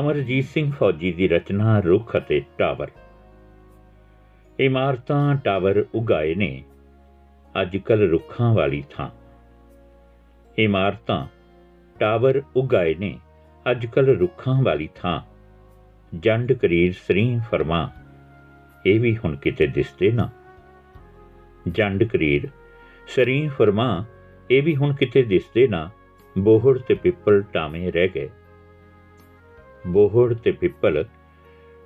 ਅਮਰਜੀਤ ਸਿੰਘ ਫੌਜੀ ਦੀ ਰਚਨਾ ਰੁੱਖ ਅਤੇ ਟਾਵਰ। ਇਮਾਰਤਾਂ, ਟਾਵਰ ਉਗਾਏ ਨੇ। ਅੱਜ ਕੱਲ ਰੁੱਖਾਂ ਵਾਲੀ ਥਾਂ। ਇਮਾਰਤਾਂ, ਟਾਵਰ ਉਗਾਏ ਨੇ। ਅੱਜ ਕੱਲ ਰੁੱਖਾਂ ਵਾਲੀ ਥਾਂ। ਜੰਡ ਕਰੀਰ ਸ੍ਰੀ ਫਰਮਾ। ਇਹ ਵੀ ਹੁਣ ਕਿਤੇ ਦਿਸਦੇ ਨਾ। ਜੰਡ ਕਰੀਰ ਸ੍ਰੀ ਫਰਮਾ। ਇਹ ਵੀ ਹੁਣ ਕਿਤੇ ਦਿਸਦੇ ਨਾ। ਬੋਹੜ ਤੇ ਪਿੱਪਲ ਟਾਵੇਂ ਰਹਿ ਗਏ। ਬੋਹੜ ਤੇ ਪਿੱਪਲ,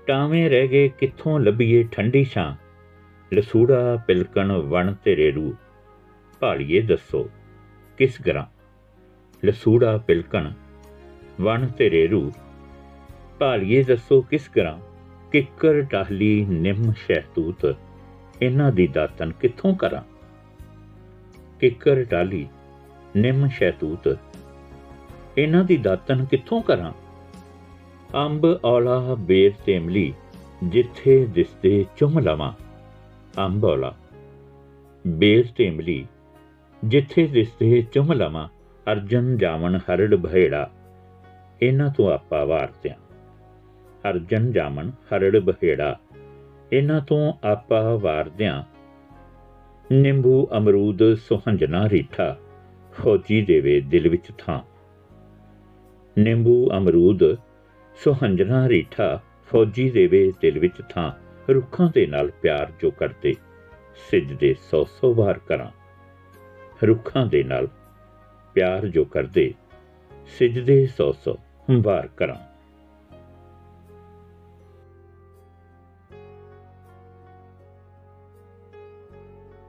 ਟਾਵੇਂ ਰਹਿ ਗਏ ਕਿੱਥੋਂ ਲੱਭੀਏ ਠੰਡੀ ਛਾਂ? ਲਸੂੜਾ ਪਿਲਕਣ ਵਣ ਤੇ ਰੇਰੂ ਭਾਲੀਏ ਦੱਸੋ ਕਿਸ ਗਰਾਂ? ਲਸੂੜਾ ਪਿਲਕਣ ਵਣ ਤੇ ਰੇਰੂ ਭਾਲੀਏ ਦੱਸੋ ਕਿਸ ਗਰਾਂ? ਕਿੱਕਰ ਟਾਹਲੀ ਨਿੰਮ ਸ਼ਹਿਤੂਤ, ਇਹਨਾਂ ਦੀ ਦਾਤਨ ਕਿੱਥੋਂ ਕਰਾਂ? ਕਿੱਕਰ ਟਾਹਲੀ ਨਿੰਮ ਸ਼ਹਿਤੂਤ, ਇਹਨਾਂ ਦੀ ਦਾਤਨ ਕਿੱਥੋਂ ਕਰਾਂ? ਅੰਬ ਔਲਾ ਬੇਰ ਤੇਮਲੀ, ਜਿੱਥੇ ਦਿਸਦੇ ਚੁੰਮ ਲਵਾਂ। ਅੰਬ ਔਲਾ ਬੇਰ ਤੇਮਲੀ, ਜਿੱਥੇ ਦਿਸਦੇ ਚੁੰਮ ਲਵਾਂ। ਅਰਜਨ ਜਾਵਣ ਹਰੜ ਬਹੇੜਾ, ਇਹਨਾਂ ਤੋਂ ਆਪਾ ਵਾਰਤਿਆਂ ਅਰਜਨ ਜਾਮਨ ਹਰੜ ਬਹੇੜਾ, ਇਹਨਾਂ ਤੋਂ ਆਪਾ ਵਾਰਦਿਆਂ ਨਿੰਬੂ ਅਮਰੂਦ ਸੁਹੰਜਣਾ ਰੀਠਾ, ਫੌਜੀ ਦੇਵੇ ਦਿਲ ਵਿੱਚ ਥਾਂ। ਨਿੰਬੂ ਅਮਰੂਦ ਸੁਹੰਜਣਾ ਰੀਠਾ ਫੌਜੀ ਦੇਵੇ ਦਿਲ ਵਿੱਚ ਥਾਂ, ਰੁੱਖਾਂ ਦੇ ਨਾਲ ਪਿਆਰ ਜੋ ਕਰਦੇ ਸਿਜਦੇ ਸੌ ਸੌ ਵਾਰ ਕਰਾਂ। ਰੁੱਖਾਂ ਦੇ ਨਾਲ ਪਿਆਰ ਜੋ ਕਰਦੇ ਸਿਜਦੇ ਸੌ ਸੌ ਵਾਰ ਕਰਾਂ।